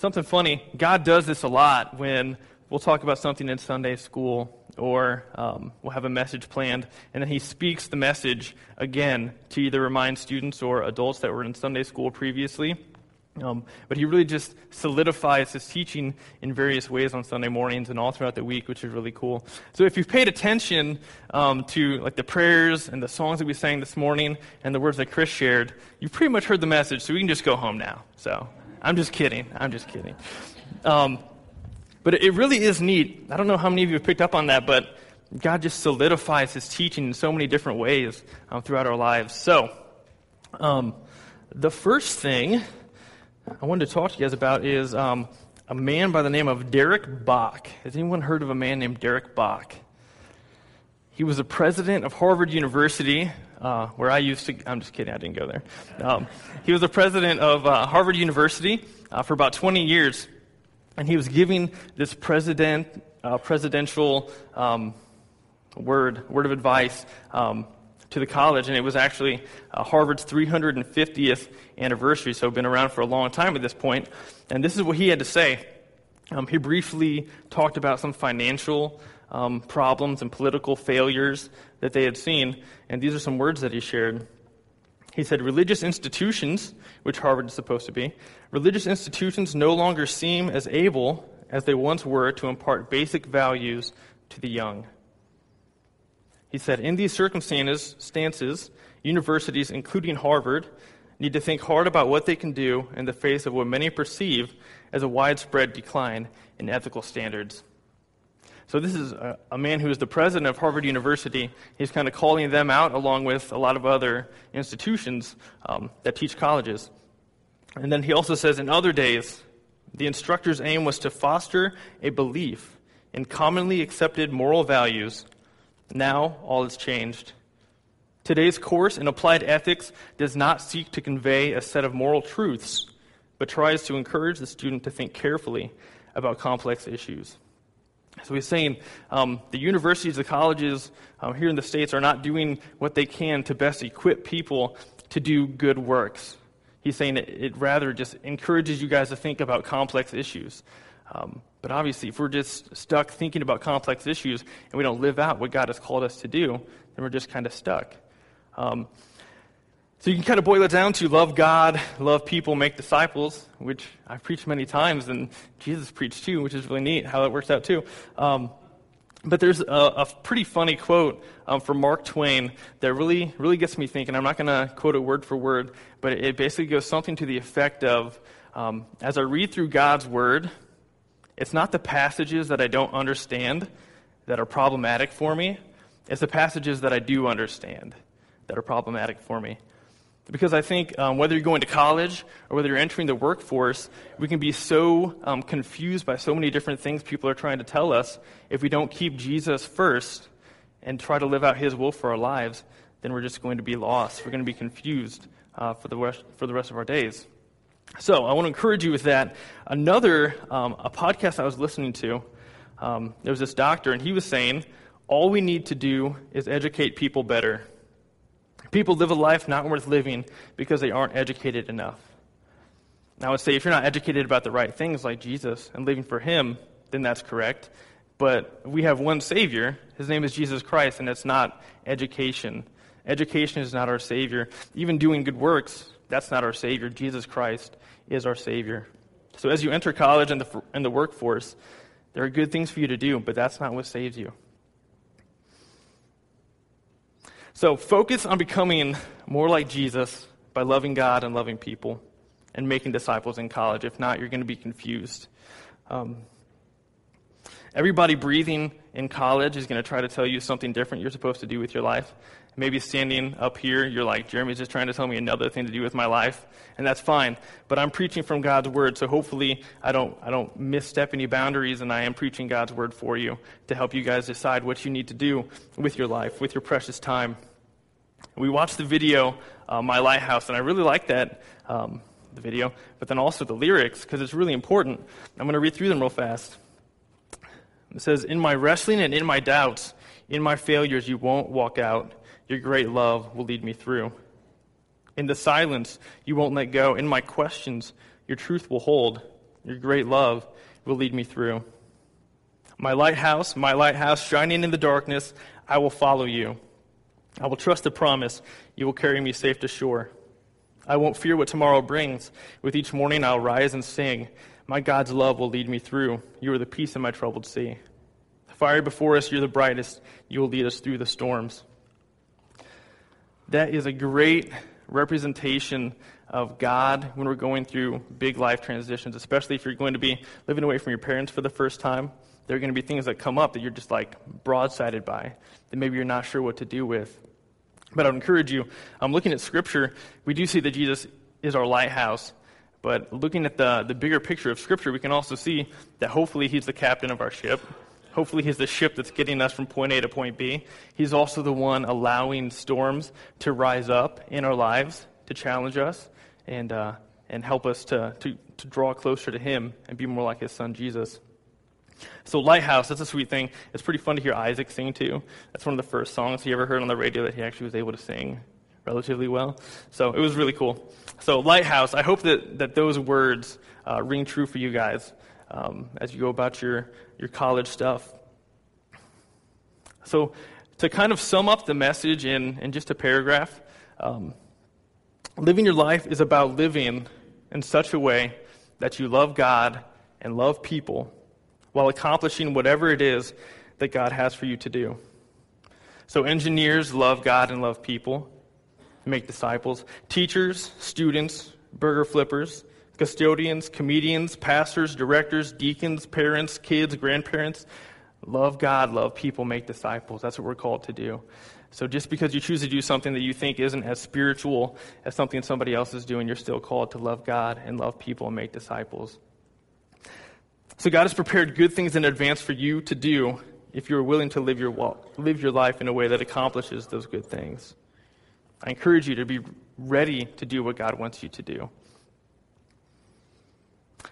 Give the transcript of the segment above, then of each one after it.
something funny. God does this a lot when we'll talk about something in Sunday school or um, we'll have a message planned, and then he speaks the message again to either remind students or adults that were in Sunday school previously. Um, but he really just solidifies his teaching in various ways on Sunday mornings and all throughout the week, which is really cool. So if you've paid attention um, to like the prayers and the songs that we sang this morning and the words that Chris shared, you've pretty much heard the message. So we can just go home now. So I'm just kidding. I'm just kidding. Um, but it really is neat. I don't know how many of you have picked up on that, but God just solidifies his teaching in so many different ways um, throughout our lives. So, um, the first thing I wanted to talk to you guys about is um, a man by the name of Derek Bok. Has anyone heard of a man named Derek Bok? He was the president of Harvard University, uh, where I used to. I'm just kidding, I didn't go there. Um, he was the president of uh, Harvard University uh, for about 20 years and he was giving this president, uh, presidential um, word, word of advice um, to the college, and it was actually uh, Harvard's 350th anniversary, so been around for a long time at this point. And this is what he had to say. Um, he briefly talked about some financial um, problems and political failures that they had seen, and these are some words that he shared. He said, Religious institutions, which Harvard is supposed to be, religious institutions no longer seem as able as they once were to impart basic values to the young. He said, In these circumstances, universities, including Harvard, need to think hard about what they can do in the face of what many perceive as a widespread decline in ethical standards. So, this is a, a, man who is the president of Harvard University. He's kind of calling them out along with a lot of other institutions um, that teach colleges. And then he also says, in other days, the instructor's aim was to foster a belief in commonly accepted moral values. Now, all has changed. Today's course in applied ethics does not seek to convey a set of moral truths, but tries to encourage the student to think carefully about complex issues. So he's saying um, the universities, the colleges um, here in the States are not doing what they can to best equip people to do good works. He's saying it, it rather just encourages you guys to think about complex issues. Um, but obviously, if we're just stuck thinking about complex issues and we don't live out what God has called us to do, then we're just kind of stuck. So you can kind of boil it down to love God, love people, make disciples, which I've preached many times, and Jesus preached too, which is really neat how that works out too. Um, but there's a, a, pretty funny quote um, from Mark Twain that really, really gets me thinking. I'm not going to quote it word for word, but it basically goes something to the effect of um, As I read through God's Word, it's not the passages that I don't understand that are problematic for me, it's the passages that I do understand that are problematic for me. Because I think um, whether you're going to college or whether you're entering the workforce, we can be so um, confused by so many different things people are trying to tell us. If we don't keep Jesus first and try to live out his will for our lives, then we're just going to be lost. We're going to be confused uh, for, the rest, for the rest of our days. So I want to encourage you with that. Another, um, a podcast I was listening to, um, there was this doctor, and he was saying, all we need to do is educate people better. People live a life not worth living because they aren't educated enough. Now, I would say if you're not educated about the right things like Jesus and living for Him, then that's correct. But we have one Savior. His name is Jesus Christ, and it's not education. Education is not our Savior. Even doing good works, that's not our Savior. Jesus Christ is our Savior. So as you enter college and the, and the workforce, there are good things for you to do, but that's not what saves you. So focus on becoming more like Jesus by loving God and loving people and making disciples in college. If not, you're going to be confused. Um, everybody breathing in college is going to try to tell you something different you're supposed to do with your life. Maybe standing up here, you're like, Jeremy's just trying to tell me another thing to do with my life, and that's fine. But I'm preaching from God's word, so hopefully I don't, I don't misstep any boundaries, and I am preaching God's word for you to help you guys decide what you need to do with your life, with your precious time. We watched the video, uh, My Lighthouse, and I really like that, um, the video, but then also the lyrics, because it's really important. I'm going to read through them real fast. It says, In my wrestling and in my doubts, in my failures, you won't walk out. Your great love will lead me through. In the silence, you won't let go. In my questions, your truth will hold. Your great love will lead me through. My lighthouse, my lighthouse, shining in the darkness, I will follow you. I will trust the promise you will carry me safe to shore. I won't fear what tomorrow brings. With each morning I'll rise and sing. My God's love will lead me through. You are the peace in my troubled sea. Fire before us, you're the brightest. You will lead us through the storms. That is a great representation of God when we're going through big life transitions, especially if you're going to be living away from your parents for the first time. There are going to be things that come up that you're just like broadsided by, that maybe you're not sure what to do with. But I would encourage you, I'm um, looking at Scripture, we do see that Jesus is our lighthouse. But looking at the, the bigger picture of Scripture, we can also see that hopefully He's the captain of our ship. Hopefully, He's the ship that's getting us from point A to point B. He's also the one allowing storms to rise up in our lives to challenge us and, uh, and help us to, to, to draw closer to Him and be more like His Son, Jesus. So, Lighthouse, that's a sweet thing. It's pretty fun to hear Isaac sing too. That's one of the first songs he ever heard on the radio that he actually was able to sing relatively well. So, it was really cool. So, Lighthouse, I hope that, that those words uh, ring true for you guys um, as you go about your, your college stuff. So, to kind of sum up the message in, in just a paragraph, um, living your life is about living in such a way that you love God and love people while accomplishing whatever it is that God has for you to do. So, engineers love God and love people, make disciples. Teachers, students, burger flippers, custodians, comedians, pastors, directors, deacons, parents, kids, grandparents love God, love people, make disciples. That's what we're called to do. So, just because you choose to do something that you think isn't as spiritual as something somebody else is doing, you're still called to love God and love people and make disciples. So God has prepared good things in advance for you to do if you're willing to live your, walk, live your life in a way that accomplishes those good things. I encourage you to be ready to do what God wants you to do.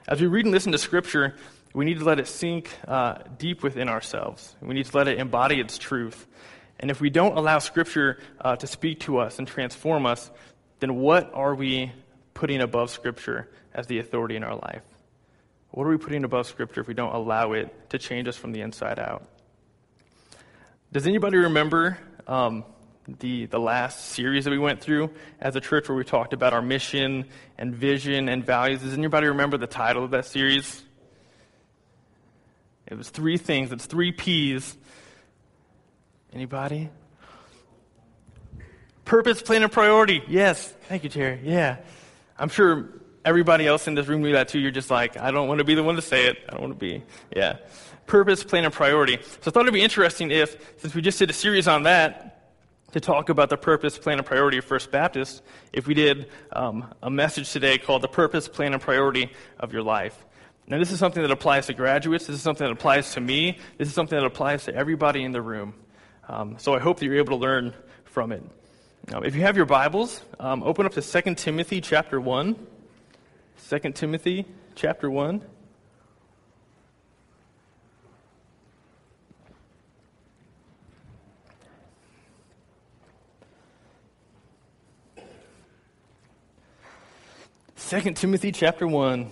As we read and listen to Scripture, we need to let it sink uh, deep within ourselves. We need to let it embody its truth. And if we don't allow Scripture uh, to speak to us and transform us, then what are we putting above Scripture as the authority in our life? What are we putting above Scripture if we don't allow it to change us from the inside out? Does anybody remember um, the, the last series that we went through as a church where we talked about our mission and vision and values? Does anybody remember the title of that series? It was three things. It's three P's. Anybody? Purpose, plan, and priority. Yes. Thank you, Terry. Yeah. I'm sure everybody else in this room knew that too. You're just like, I don't want to be the one to say it. I don't want to be, yeah. Purpose, plan, and priority. So I thought it'd be interesting if, since we just did a series on that, to talk about the purpose, plan, and priority of First Baptist, if we did um, a message today called The Purpose, Plan, and Priority of Your Life. Now, this is something that applies to graduates. This is something that applies to me. This is something that applies to everybody in the room. Um, so I hope that you're able to learn from it. Now, if you have your Bibles, um, open up to 2 Timothy chapter 1. 2 Timothy chapter 1. Second Timothy chapter 1.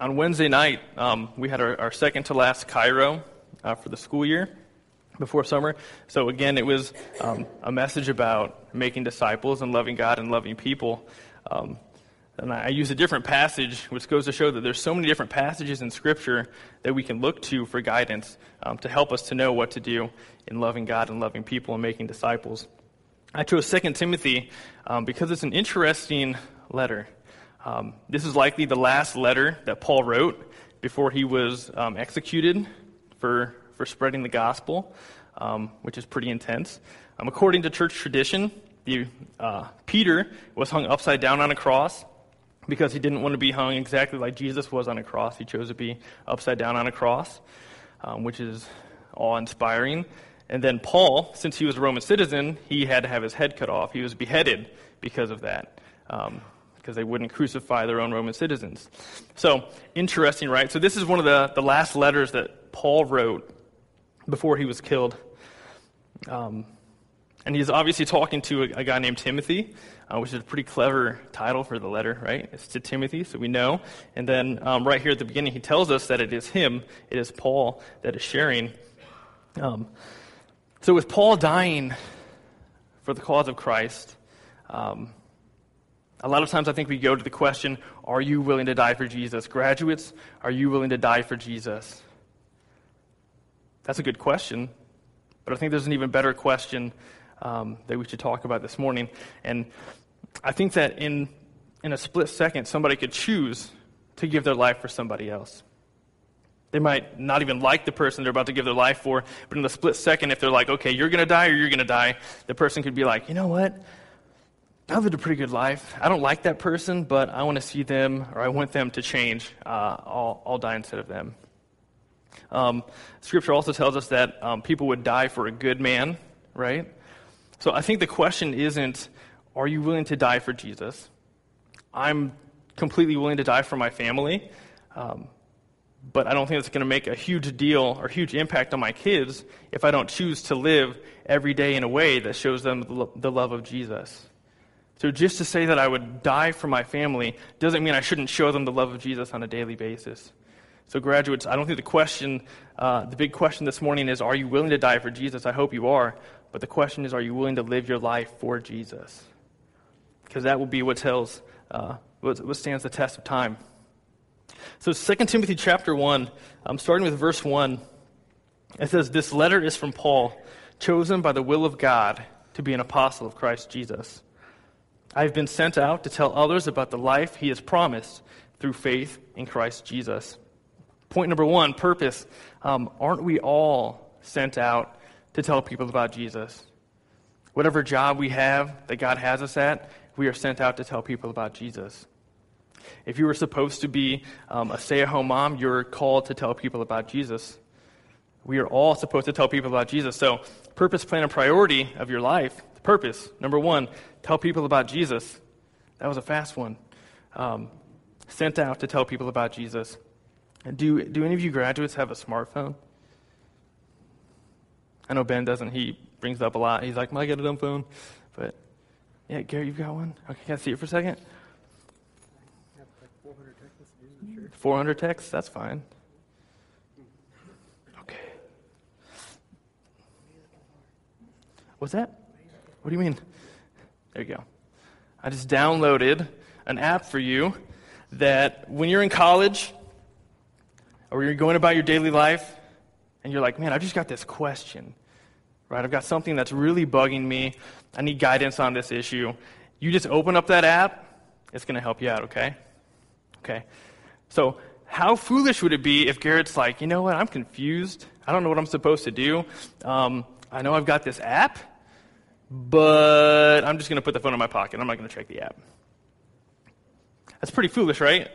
On Wednesday night, um, we had our, our, second to last Cairo uh, for the school year before summer. So, again, it was um, a message about making disciples and loving God and loving people. Um, and I use a different passage, which goes to show that there's so many different passages in Scripture that we can look to for guidance um, to help us to know what to do in loving God and loving people and making disciples. I chose 2 Timothy um, because it's an interesting letter. Um, this is likely the last letter that Paul wrote before he was um, executed for for spreading the gospel, um, which is pretty intense. Um, according to church tradition, the, uh, Peter was hung upside down on a cross because he didn't want to be hung exactly like Jesus was on a cross. He chose to be upside down on a cross, um, which is awe inspiring. And then Paul, since he was a Roman citizen, he had to have his head cut off. He was beheaded because of that, um, because they wouldn't crucify their own Roman citizens. So, interesting, right? So, this is one of the, the last letters that Paul wrote before he was killed. Um, And he's obviously talking to a, a guy named Timothy, uh, which is a pretty clever title for the letter, right? It's to Timothy, so we know. And then um, right here at the beginning, he tells us that it is him, it is Paul that is sharing. Um, so with Paul dying for the cause of Christ, um, a lot of times I think we go to the question Are you willing to die for Jesus? Graduates, are you willing to die for Jesus? That's a good question, but I think there's an even better question um, that we should talk about this morning. And I think that in, in a split second, somebody could choose to give their life for somebody else. They might not even like the person they're about to give their life for, but in the split second, if they're like, okay, you're going to die or you're going to die, the person could be like, you know what? I lived a pretty good life. I don't like that person, but I want to see them or I want them to change. Uh, I'll, I'll die instead of them. Um, scripture also tells us that um, people would die for a good man, right? So I think the question isn't, are you willing to die for Jesus? I'm completely willing to die for my family, um, but I don't think it's going to make a huge deal or huge impact on my kids if I don't choose to live every day in a way that shows them the, the love of Jesus. So just to say that I would die for my family doesn't mean I shouldn't show them the love of Jesus on a daily basis. So, graduates, I don't think the question, uh, the big question this morning is, are you willing to die for Jesus? I hope you are. But the question is, are you willing to live your life for Jesus? Because that will be what tells, uh, what, stands the test of time. So, 2 Timothy chapter 1, I'm starting with verse 1. It says, This letter is from Paul, chosen by the will of God to be an apostle of Christ Jesus. I have been sent out to tell others about the life he has promised through faith in Christ Jesus. Point number one purpose. Um, aren't we all sent out to tell people about Jesus? Whatever job we have that God has us at, we are sent out to tell people about Jesus. If you were supposed to be um, a stay at home mom, you're called to tell people about Jesus. We are all supposed to tell people about Jesus. So, purpose, plan, and priority of your life Purpose, number one, tell people about Jesus. That was a fast one. Um, sent out to tell people about Jesus. Do, do any of you graduates have a smartphone? I know Ben doesn't. He brings it up a lot. He's like, I get a dumb phone. But, yeah, Gary, you've got one? Okay, can I see it for a second? 400 texts? That's fine. Okay. What's that? What do you mean? There you go. I just downloaded an app for you that when you're in college or you're going about your daily life and you're like, man, I've just got this question, right? I've got something that's really bugging me. I need guidance on this issue. You just open up that app, it's going to help you out, okay? Okay. So, how foolish would it be if Garrett's like, you know what, I'm confused. I don't know what I'm supposed to do. Um, I know I've got this app but I'm just going to put the phone in my pocket. I'm not going to check the app. That's pretty foolish, right?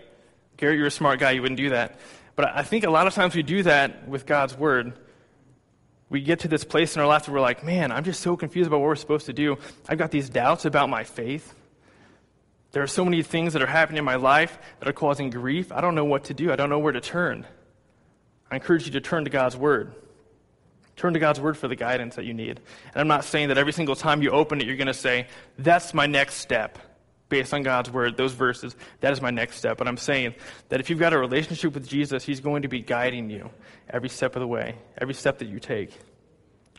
Garrett, you're a smart guy. You wouldn't do that. But I think a lot of times we do that with God's Word. We get to this place in our life where we're like, man, I'm just so confused about what we're supposed to do. I've got these doubts about my faith. There are so many things that are happening in my life that are causing grief. I don't know what to do. I don't know where to turn. I encourage you to turn to God's Word. Turn to God's Word for the guidance that you need. And I'm not saying that every single time you open it, you're going to say, that's my next step. Based on God's Word, those verses, that is my next step. But I'm saying that if you've got a relationship with Jesus, He's going to be guiding you every step of the way, every step that you take,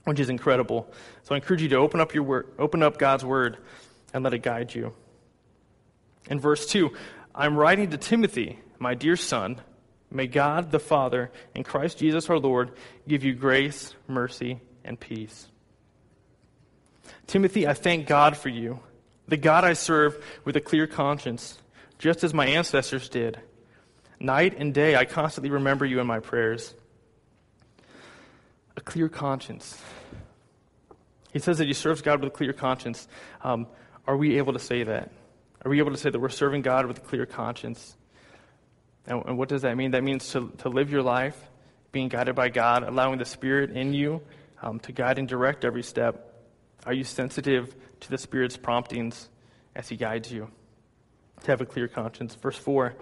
which is incredible. So I encourage you to open up, your word, open up God's Word and let it guide you. In verse 2, I'm writing to Timothy, my dear son May God the Father and Christ Jesus our Lord give you grace, mercy, and peace. Timothy, I thank God for you, the God I serve with a clear conscience, just as my ancestors did. Night and day I constantly remember you in my prayers. A clear conscience. He says that he serves God with a clear conscience. Um, are we able to say that? Are we able to say that we're serving God with a clear conscience? And, and what does that mean? That means to, to live your life being guided by God, allowing the Spirit in you um, to guide and direct every step. Are you sensitive to the Spirit's promptings as He guides you? To have a clear conscience. Verse 4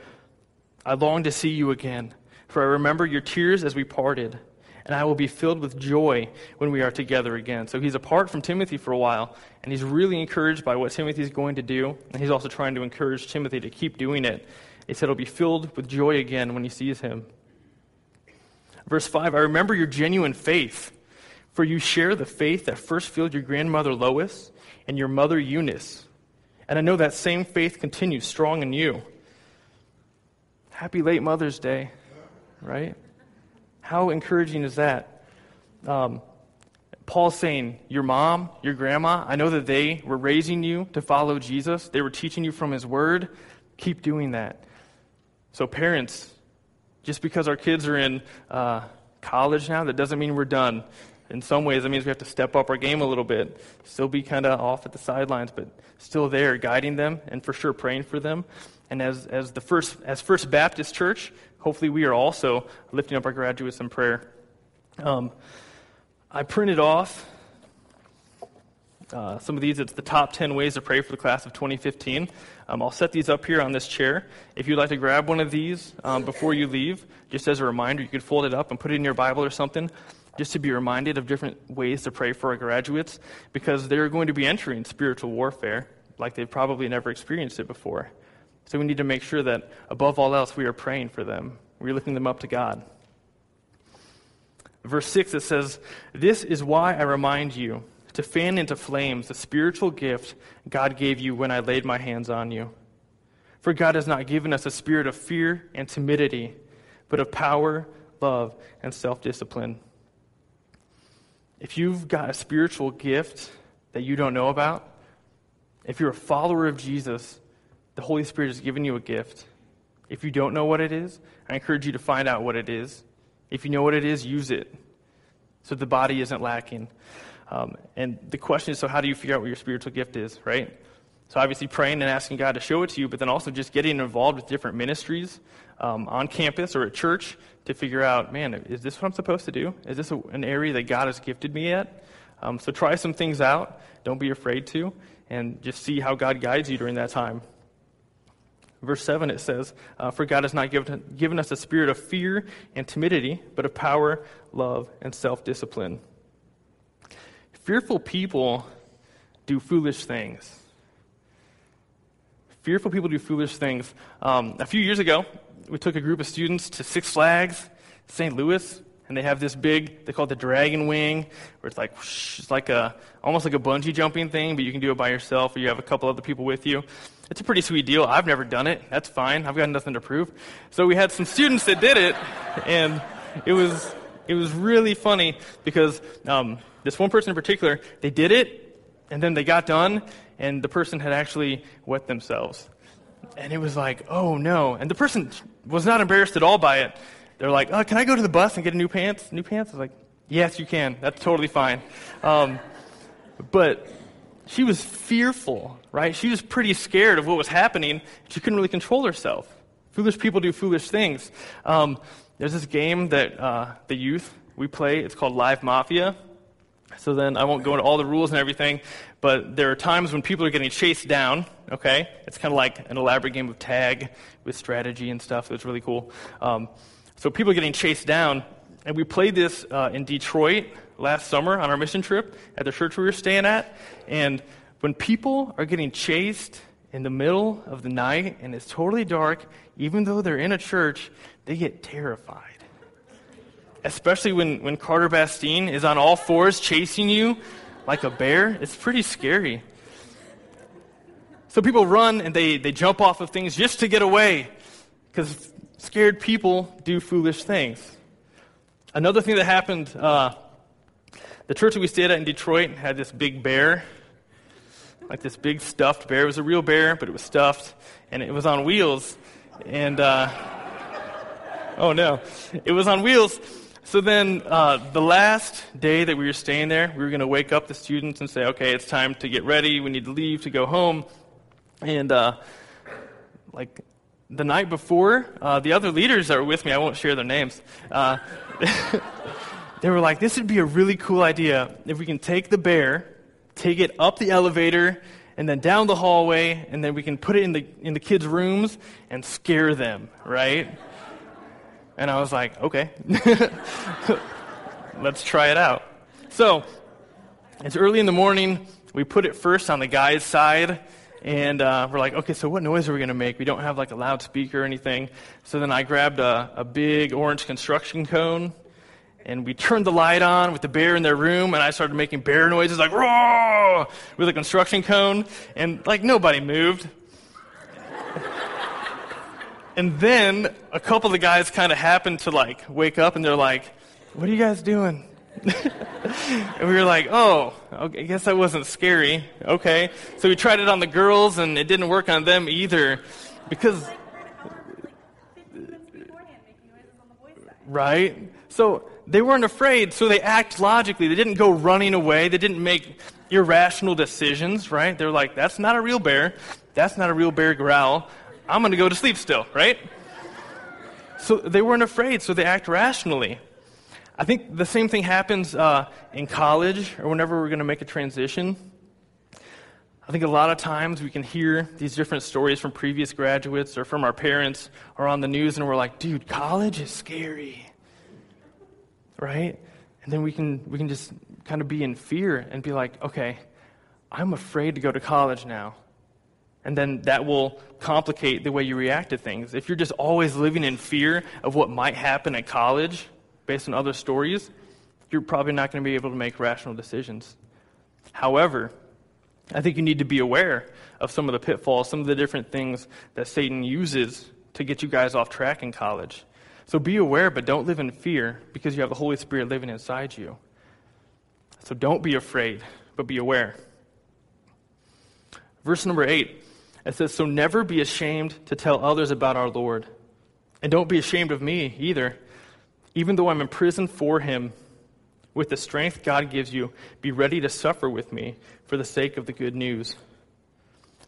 I long to see you again, for I remember your tears as we parted, and I will be filled with joy when we are together again. So he's apart from Timothy for a while, and he's really encouraged by what Timothy's going to do, and he's also trying to encourage Timothy to keep doing it. He said he'll be filled with joy again when he sees him. Verse 5 I remember your genuine faith, for you share the faith that first filled your grandmother Lois and your mother Eunice. And I know that same faith continues strong in you. Happy late Mother's Day, right? How encouraging is that? Um, Paul's saying, Your mom, your grandma, I know that they were raising you to follow Jesus. They were teaching you from his word. Keep doing that. So, parents, just because our kids are in uh, college now, that doesn't mean we're done. In some ways, that means we have to step up our game a little bit, still be kind of off at the sidelines, but still there, guiding them and for sure praying for them. And as, as the first as First Baptist Church, hopefully we are also lifting up our graduates in prayer. Um, I printed off uh, some of these. It's the top 10 ways to pray for the class of 2015. Um, I'll set these up here on this chair. If you'd like to grab one of these um, before you leave, just as a reminder, you could fold it up and put it in your Bible or something, just to be reminded of different ways to pray for our graduates, because they're going to be entering spiritual warfare like they've probably never experienced it before. So we need to make sure that, above all else, we are praying for them. We're lifting them up to God. Verse 6, it says, This is why I remind you to fan into flames the spiritual gift God gave you when I laid my hands on you. For God has not given us a spirit of fear and timidity, but of power, love, and self discipline. If you've got a spiritual gift that you don't know about, if you're a follower of Jesus, the Holy Spirit has given you a gift. If you don't know what it is, I encourage you to find out what it is. If you know what it is, use it so the body isn't lacking. Um, and the question is so, how do you figure out what your spiritual gift is, right? So, obviously, praying and asking God to show it to you, but then also just getting involved with different ministries um, on campus or at church to figure out, man, is this what I'm supposed to do? Is this a, an area that God has gifted me at? Um, so, try some things out. Don't be afraid to, and just see how God guides you during that time. Verse 7, it says, uh, For God has not given, given us a spirit of fear and timidity, but of power, love, and self discipline. Fearful people do foolish things. Fearful people do foolish things. Um, a few years ago, we took a group of students to Six Flags, St. Louis, and they have this big, they call it the dragon wing, where it's like, whoosh, it's like a, almost like a bungee jumping thing, but you can do it by yourself or you have a couple other people with you. It's a pretty sweet deal. I've never done it. That's fine. I've got nothing to prove. So we had some students that did it, and it was, it was really funny because um, this one person in particular, they did it, and then they got done, and the person had actually wet themselves. And it was like, oh no. And the person was not embarrassed at all by it. They're like, oh, can I go to the bus and get a new pants? New pants? I was like, yes, you can. That's totally fine. Um, but she was fearful, right? She was pretty scared of what was happening. She couldn't really control herself. Foolish people do foolish things. Um, there's this game that uh, the youth we play. It's called Live Mafia. So then I won't go into all the rules and everything, but there are times when people are getting chased down, okay? It's kind of like an elaborate game of tag with strategy and stuff. It's really cool. Um, so people are getting chased down, and we played this uh, in Detroit last summer on our mission trip at the church we were staying at. And when people are getting chased in the middle of the night and it's totally dark, even though they're in a church, they get terrified especially when, when Carter Bastine is on all fours chasing you like a bear. It's pretty scary. So people run and they, they jump off of things just to get away because scared people do foolish things. Another thing that happened uh, the church that we stayed at in Detroit had this big bear, like this big stuffed bear. It was a real bear, but it was stuffed, and it was on wheels. And, uh, oh no, it was on wheels. So then, uh, the last day that we were staying there, we were going to wake up the students and say, okay, it's time to get ready. We need to leave to go home. And, uh, like, the night before, uh, the other leaders that were with me, I won't share their names, uh, they were like, this would be a really cool idea if we can take the bear, take it up the elevator, and then down the hallway, and then we can put it in the, in the kids' rooms and scare them, right? And I was like, okay. let's try it out. So, it's early in the morning. We put it first on the guy's side, and uh, we're like, okay, so what noise are we going to make? We don't have like a loudspeaker or anything. So then I grabbed a, a big orange construction cone, and we turned the light on with the bear in their room, and I started making bear noises like, roar, with a construction cone, and like nobody moved. And then a couple of the guys kind of happened to like wake up, and they're like, what are you guys doing? and we were like, oh, okay, I guess that wasn't scary. Okay. So we tried it on the girls, and it didn't work on them either. Because. Right? So they weren't afraid, so they act logically. They didn't go running away. They didn't make irrational decisions, right? They're like, that's not a real bear. That's not a real bear growl. I'm going to go to sleep still, right? So they weren't afraid, so they act rationally. I think the same thing happens uh, in college or whenever we're going to make a transition. I think a lot of times we can hear these different stories from previous graduates or from our parents or on the news, and we're like, dude, college is scary. Right? And then we can, we can just kind of be in fear and be like, okay, I'm afraid to go to college now. And then that will complicate the way you react to things. If you're just always living in fear of what might happen at college, based on other stories, you're probably not going to be able to make rational decisions. However, I think you need to be aware of some of the pitfalls, some of the different things that Satan uses to get you guys off track in college. So be aware, but don't live in fear because you have the Holy Spirit living inside you. So don't be afraid, but be aware. Verse number 8, it says, So never be ashamed to tell others about our Lord. And don't be ashamed of me either even though I'm in prison for him, with the strength God gives you, be ready to suffer with me for the sake of the good news.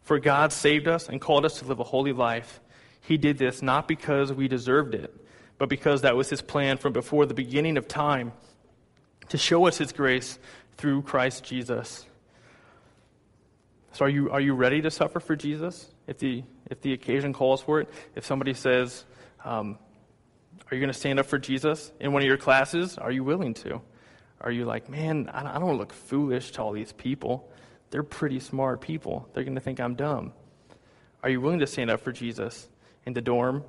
For God saved us and called us to live a holy life. He did this not because we deserved it, but because that was his plan from before the beginning of time to show us his grace through Christ Jesus. So are you, are you ready to suffer for Jesus if the, if the occasion calls for it? If somebody says, um, are you going to stand up for Jesus in one of your classes? Are you willing to? Are you like, man, I don't, to look foolish to all these people? They're pretty smart people. They're going to think I'm dumb. Are you willing to stand up for Jesus in the dorm?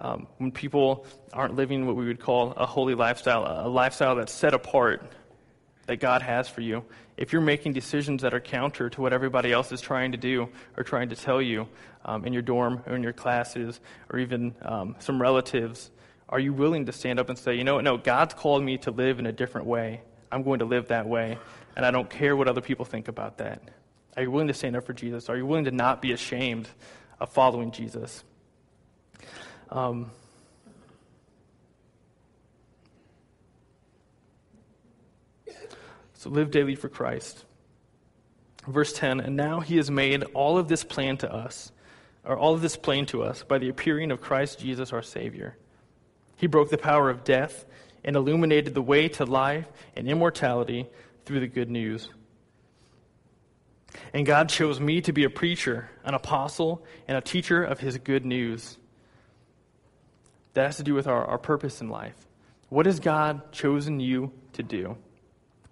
Um, when people aren't living what we would call a holy lifestyle, a lifestyle that's set apart that God has for you, if you're making decisions that are counter to what everybody else is trying to do or trying to tell you um, in your dorm or in your classes or even um, some relatives, are you willing to stand up and say, you know what, no, God's called me to live in a different way. I'm going to live that way, and I don't care what other people think about that? Are you willing to stand up for Jesus? Are you willing to not be ashamed of following Jesus? Um, so live daily for Christ. Verse 10 And now he has made all of this plain to us, or all of this plain to us, by the appearing of Christ Jesus our Savior he broke the power of death and illuminated the way to life and immortality through the good news. And God chose me to be a preacher, an apostle, and a teacher of his good news. That has to do with our, our purpose in life. What has God chosen you to do?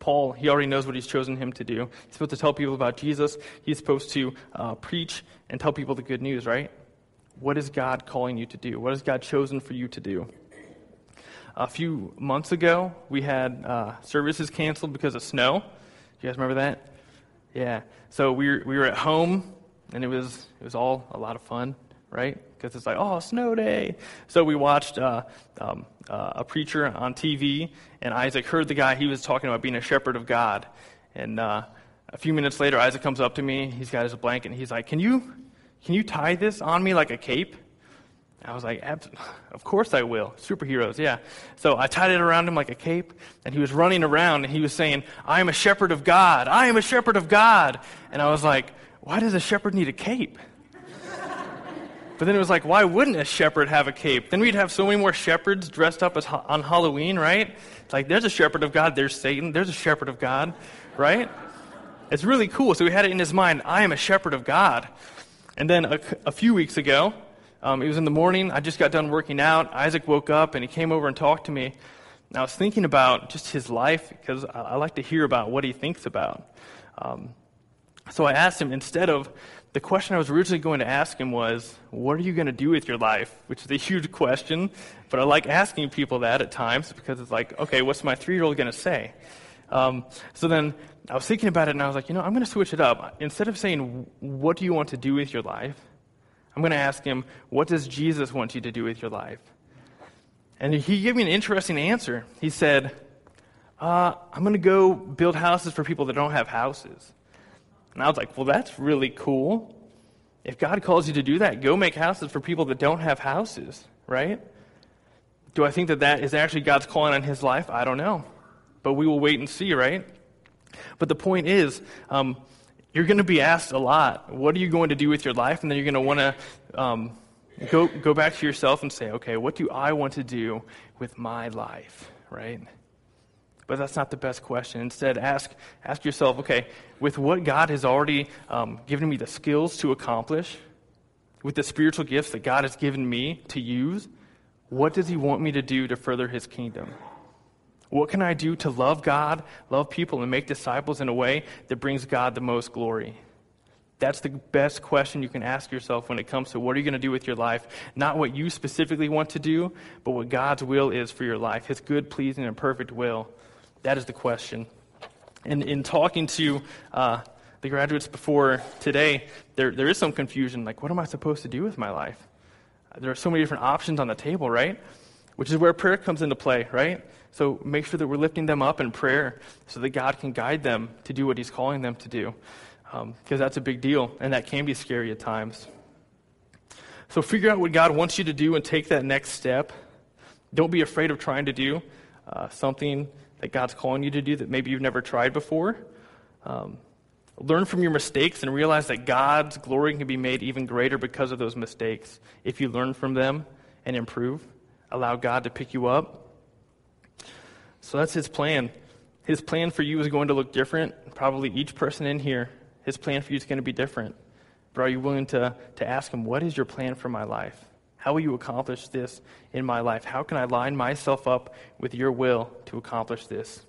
Paul, he already knows what he's chosen him to do. He's supposed to tell people about Jesus. He's supposed to uh, preach and tell people the good news, right? What is God calling you to do? What has God chosen for you to do? A few months ago, we had uh, services canceled because of snow. You guys remember that? Yeah. So we were, we were at home, and it was it was all a lot of fun, right? Because it's like, oh, snow day. So we watched uh, um, uh, a preacher on TV, and Isaac heard the guy. He was talking about being a shepherd of God, and uh, a few minutes later, Isaac comes up to me. He's got his blanket, and he's like, "Can you can you tie this on me like a cape?" I was like, of course I will. Superheroes, yeah. So I tied it around him like a cape, and he was running around, and he was saying, I am a shepherd of God. I am a shepherd of God. And I was like, why does a shepherd need a cape? But then it was like, why wouldn't a shepherd have a cape? Then we'd have so many more shepherds dressed up as on Halloween, right? It's like, there's a shepherd of God, there's Satan, there's a shepherd of God, right? It's really cool. So he had it in his mind, I am a shepherd of God. And then a, a few weeks ago, um, it was in the morning. I just got done working out. Isaac woke up and he came over and talked to me. And I was thinking about just his life because I, I like to hear about what he thinks about. Um, so I asked him, instead of the question I was originally going to ask him was, What are you going to do with your life? Which is a huge question, but I like asking people that at times because it's like, okay, what's my three year old going to say? Um, so then I was thinking about it and I was like, you know, I'm going to switch it up. Instead of saying, What do you want to do with your life? I'm going to ask him, What does Jesus want you to do with your life? And he gave me an interesting answer. He said, uh, I'm going to go build houses for people that don't have houses. And I was like, well, that's really cool. If God calls you to do that, go make houses for people that don't have houses, right? Do I think that that is actually God's calling on his life? I don't know. But we will wait and see, right? But the point is, um, you're going to be asked a lot, what are you going to do with your life? And then you're going to want to um, go, go back to yourself and say, okay, what do I want to do with my life, right? But that's not the best question. Instead, ask, ask yourself okay, with what God has already um, given me the skills to accomplish, with the spiritual gifts that God has given me to use, what does He want me to do to further His kingdom? What can I do to love God, love people, and make disciples in a way that brings God the most glory? That's the best question you can ask yourself when it comes to what are you going to do with your life. Not what you specifically want to do, but what God's will is for your life, His good, pleasing, and perfect will. That is the question. And in talking to uh, the graduates before today, there, there is some confusion. Like, what am I supposed to do with my life? There are so many different options on the table, right? Which is where prayer comes into play, right? So make sure that we're lifting them up in prayer so that God can guide them to do what He's calling them to do. Because um, that's a big deal, and that can be scary at times. So figure out what God wants you to do and take that next step. Don't be afraid of trying to do uh, something that God's calling you to do that maybe you've never tried before. Um, learn from your mistakes and realize that God's glory can be made even greater because of those mistakes. If you learn from them and improve, allow God to pick you up. So that's his plan. His plan for you is going to look different. Probably each person in here, his plan for you is going to be different. But are you willing to, to ask him, What is your plan for my life? How will you accomplish this in my life? How can I line myself up with your will to accomplish this?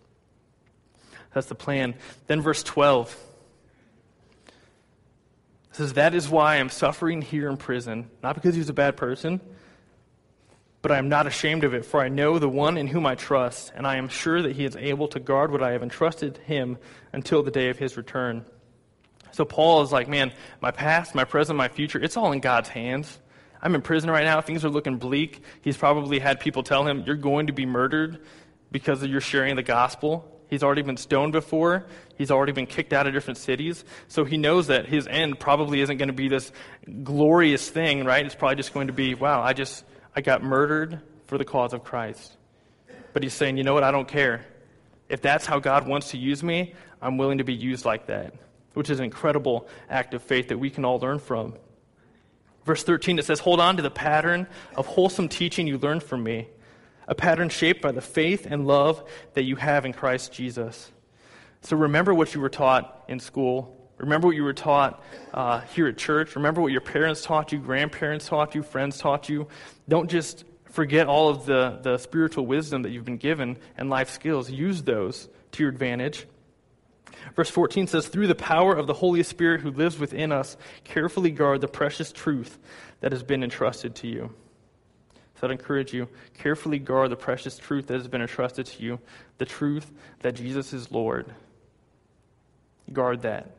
That's the plan. Then, verse 12 says, That is why I'm suffering here in prison, not because he's a bad person, but I am not ashamed of it, for I know the one in whom I trust, and I am sure that he is able to guard what I have entrusted him until the day of his return. So Paul is like, man, my past, my present, my future, it's all in God's hands. I'm in prison right now. Things are looking bleak. He's probably had people tell him, You're going to be murdered because you're sharing the gospel. He's already been stoned before. He's already been kicked out of different cities. So he knows that his end probably isn't going to be this glorious thing, right? It's probably just going to be, wow, I just, I got murdered for the cause of Christ. But he's saying, you know what? I don't care. If that's how God wants to use me, I'm willing to be used like that, which is an incredible act of faith that we can all learn from. Verse 13, it says, Hold on to the pattern of wholesome teaching you learned from me, a pattern shaped by the faith and love that you have in Christ Jesus. So remember what you were taught in school. Remember what you were taught uh, here at church. Remember what your parents taught you, grandparents taught you, friends taught you. Don't just forget all of the, the spiritual wisdom that you've been given and life skills. Use those to your advantage. Verse 14 says, Through the power of the Holy Spirit who lives within us, carefully guard the precious truth that has been entrusted to you. So I'd encourage you, carefully guard the precious truth that has been entrusted to you, the truth that Jesus is Lord. Guard that.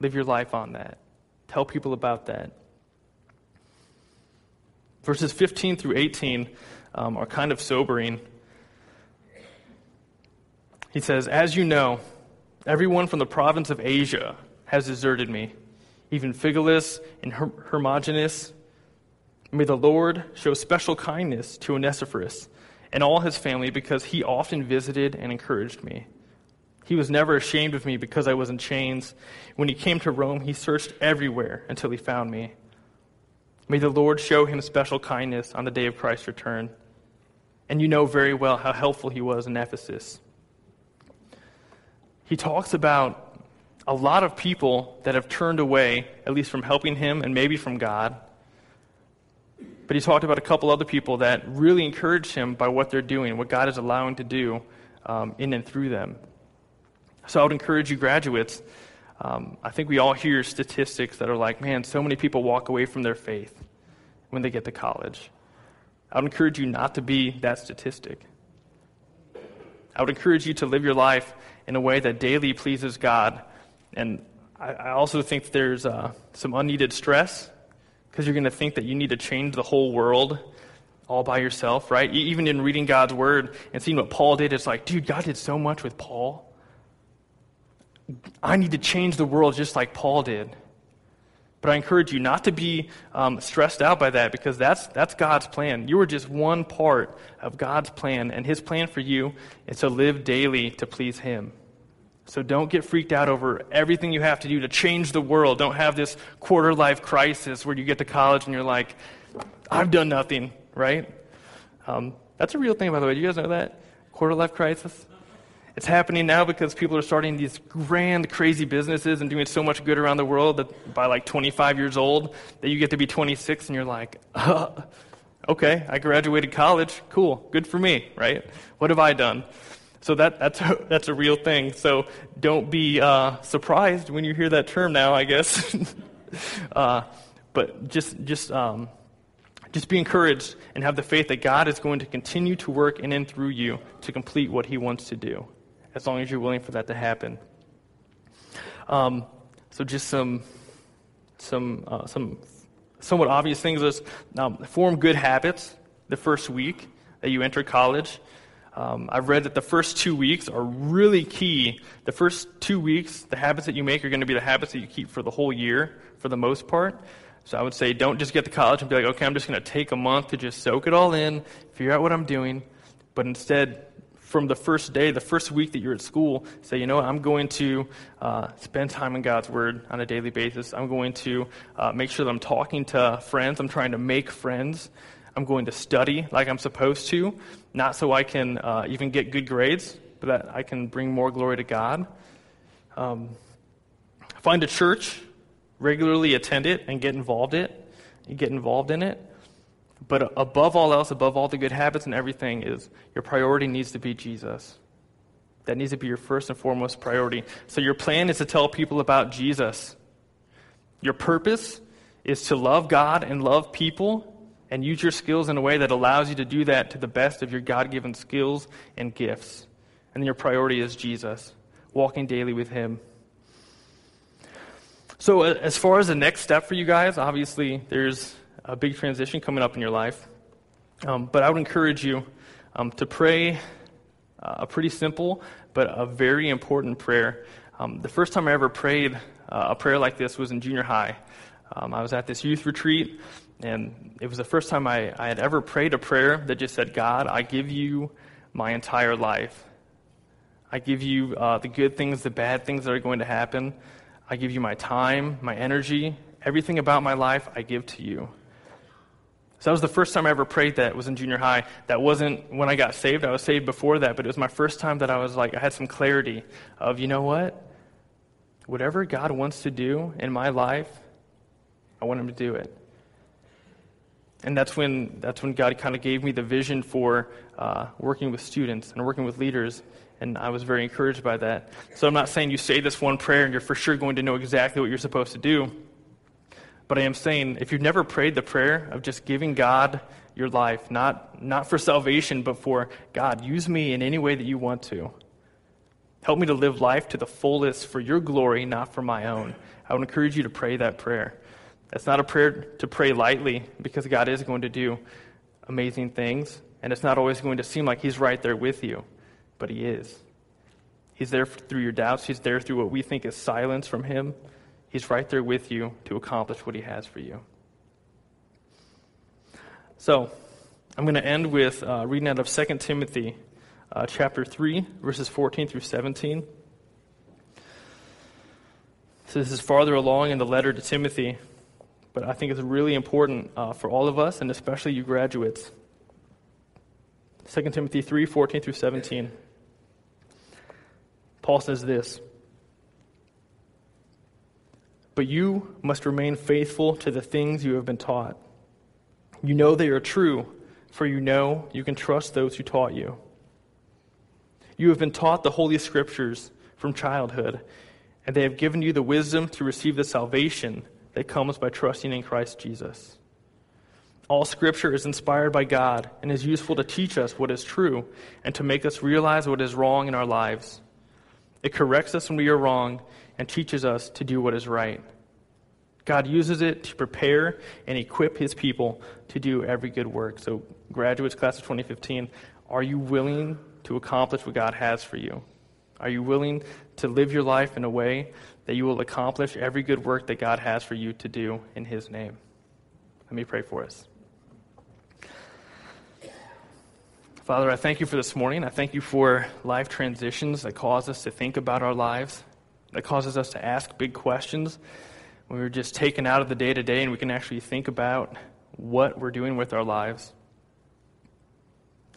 Live your life on that. Tell people about that. Verses 15 through 18 um, are kind of sobering. He says, As you know, Everyone from the province of Asia has deserted me, even Phygelus and Hermogenes. May the Lord show special kindness to Onesiphorus and all his family because he often visited and encouraged me. He was never ashamed of me because I was in chains. When he came to Rome, he searched everywhere until he found me. May the Lord show him special kindness on the day of Christ's return. And you know very well how helpful he was in Ephesus he talks about a lot of people that have turned away, at least from helping him and maybe from God. but he talked about a couple other people that really encouraged him by what they're doing, what God is allowing to do um, in and through them. So I would encourage you, graduates. Um, I think we all hear statistics that are like, man, so many people walk away from their faith when they get to college. I would encourage you not to be that statistic. I would encourage you to live your life in a way that daily pleases God. And I, I also think there's uh, some unneeded stress because you're going to think that you need to change the whole world all by yourself, right? Even in reading God's word and seeing what Paul did, it's like, dude, God did so much with Paul. I need to change the world just like Paul did. But I encourage you not to be um, stressed out by that because that's, that's God's plan. You are just one part of God's plan, and His plan for you is to live daily to please Him. So don't get freaked out over everything you have to do to change the world. Don't have this quarter life crisis where you get to college and you're like, I've done nothing, right? Um, that's a real thing, by the way. Do you guys know that? Quarter life crisis? It's happening now because people are starting these grand, crazy businesses and doing so much good around the world that by like 25 years old, that you get to be 26 and you're like, uh, okay, I graduated college. Cool. Good for me, right? What have I done? So that, that's, a, that's a real thing. So don't be uh, surprised when you hear that term now, I guess. uh, but just, just, um, just be encouraged and have the faith that God is going to continue to work in and through you to complete what He wants to do as long as you're willing for that to happen. Um, so just some some uh, some somewhat obvious things is um, form good habits the first week that you enter college. Um, I've read that the first two weeks are really key. The first two weeks, the habits that you make are going to be the habits that you keep for the whole year, for the most part. So I would say don't just get to college and be like, okay, I'm just going to take a month to just soak it all in, figure out what I'm doing, but instead from the first day, the first week that you're at school, say, you know what, I'm going to uh, spend time in God's Word on a daily basis. I'm going to uh, make sure that I'm talking to friends. I'm trying to make friends. I'm going to study like I'm supposed to, not so I can uh, even get good grades, but that I can bring more glory to God. Um, find a church, regularly attend it, and get involved it. Get involved in it. But above all else, above all the good habits and everything, is your priority needs to be Jesus. That needs to be your first and foremost priority. So your plan is to tell people about Jesus. Your purpose is to love God and love people and use your skills in a way that allows you to do that to the best of your God given skills and gifts. And then your priority is Jesus, walking daily with Him. So, as far as the next step for you guys, obviously there's a big transition coming up in your life. Um, but I would encourage you um, to pray uh, a pretty simple but a very important prayer. Um, the first time I ever prayed uh, a prayer like this was in junior high. Um, I was at this youth retreat, and it was the first time I, I had ever prayed a prayer that just said, God, I give you my entire life. I give you uh, the good things, the bad things that are going to happen. I give you my time, my energy, everything about my life, I give to you. So that was the first time I ever prayed that was in junior high. That wasn't when I got saved. I was saved before that, but it was my first time that I was like, I had some clarity of, you know what? Whatever God wants to do in my life, I want him to do it. And that's when, that's when God kind of gave me the vision for uh, working with students and working with leaders. And I was very encouraged by that. So I'm not saying you say this one prayer and you're for sure going to know exactly what you're supposed to do. But I am saying, if you've never prayed the prayer of just giving God your life, not, not for salvation, but for God, use me in any way that you want to. Help me to live life to the fullest for your glory, not for my own. I would encourage you to pray that prayer. That's not a prayer to pray lightly because God is going to do amazing things, and it's not always going to seem like He's right there with you, but He is. He's there through your doubts, He's there through what we think is silence from Him. He's right there with you to accomplish what He has for you. So, I'm going to end with uh, reading out of 2 Timothy uh, chapter 3, verses 14 through 17. So, this is farther along in the letter to Timothy, but I think it's really important uh, for all of us, and especially you graduates. 2 Timothy 3 14 through 17. Paul says this. But you must remain faithful to the things you have been taught. You know they are true, for you know you can trust those who taught you. You have been taught the Holy Scriptures from childhood, and they have given you the wisdom to receive the salvation that comes by trusting in Christ Jesus. All Scripture is inspired by God and is useful to teach us what is true and to make us realize what is wrong in our lives. It corrects us when we are wrong and teaches us to do what is right. God uses it to prepare and equip his people to do every good work. So, graduates, class of 2015, are you willing to accomplish what God has for you? Are you willing to live your life in a way that you will accomplish every good work that God has for you to do in his name? Let me pray for us. Father, I thank you for this morning. I thank you for life transitions that cause us to think about our lives, that causes us to ask big questions. When we're just taken out of the day to day and we can actually think about what we're doing with our lives.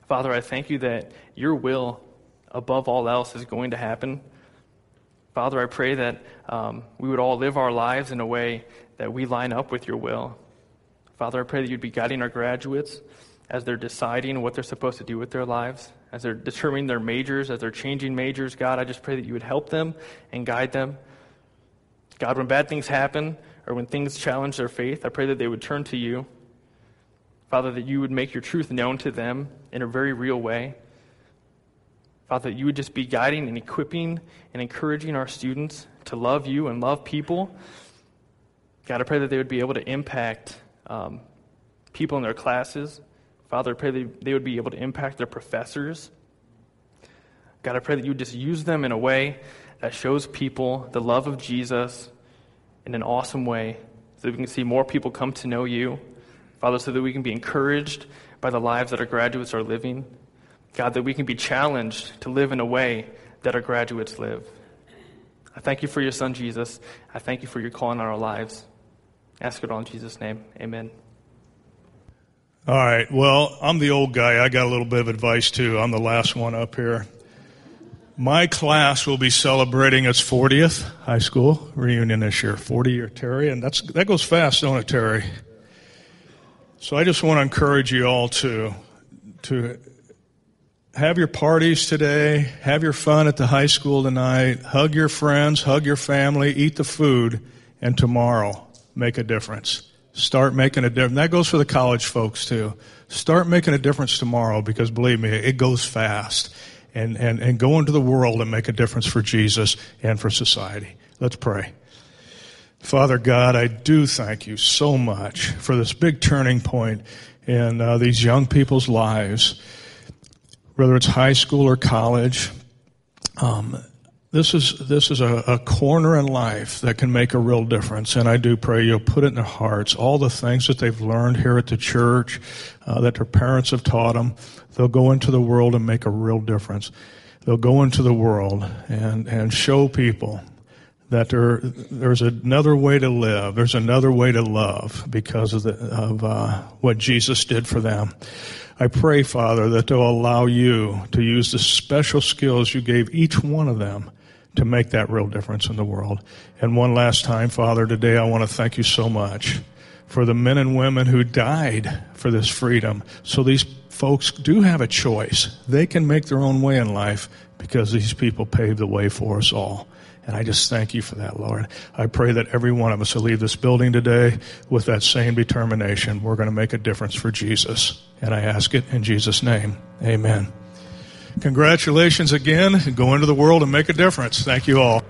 Father, I thank you that your will, above all else, is going to happen. Father, I pray that um, we would all live our lives in a way that we line up with your will. Father, I pray that you'd be guiding our graduates as they're deciding what they're supposed to do with their lives, as they're determining their majors, as they're changing majors. God, I just pray that you would help them and guide them. God, when bad things happen or when things challenge their faith, I pray that they would turn to you. Father, that you would make your truth known to them in a very real way. Father, that you would just be guiding and equipping and encouraging our students to love you and love people. God, I pray that they would be able to impact um, people in their classes, Father, I pray that they would be able to impact their professors. God, I pray that you would just use them in a way that shows people the love of Jesus in an awesome way so that we can see more people come to know you. Father, so that we can be encouraged by the lives that our graduates are living. God, that we can be challenged to live in a way that our graduates live. I thank you for your son, Jesus. I thank you for your calling on our lives. Ask it all in Jesus' name. Amen. All right. Well, I'm the old guy. I got a little bit of advice too. I'm the last one up here. My class will be celebrating its 40th high school reunion this year. 40 year Terry, and that's that goes fast, don't it, Terry? So I just want to encourage you all to to have your parties today, have your fun at the high school tonight, hug your friends, hug your family, eat the food, and tomorrow make a difference. Start making a difference. That goes for the college folks too. Start making a difference tomorrow because believe me, it goes fast. And, and, and go into the world and make a difference for Jesus and for society. Let's pray. Father God, I do thank you so much for this big turning point in uh, these young people's lives, whether it's high school or college. Um, this is this is a, a, corner in life that can make a real difference, and I do pray you'll put it in their hearts. All the things that they've learned here at the church, uh, that their parents have taught them, they'll go into the world and make a real difference. They'll go into the world and and show people that there there's another way to live. There's another way to love because of the, of uh, what Jesus did for them. I pray, Father, that they'll allow you to use the special skills you gave each one of them to make that real difference in the world. And one last time, Father, today I want to thank you so much for the men and women who died for this freedom. So these folks do have a choice. They can make their own way in life because these people paved the way for us all. And I just thank you for that, Lord. I pray that every one of us will leave this building today with that same determination. We're going to make a difference for Jesus. And I ask it in Jesus' name. Amen. Congratulations again. Go into the world and make a difference. Thank you all.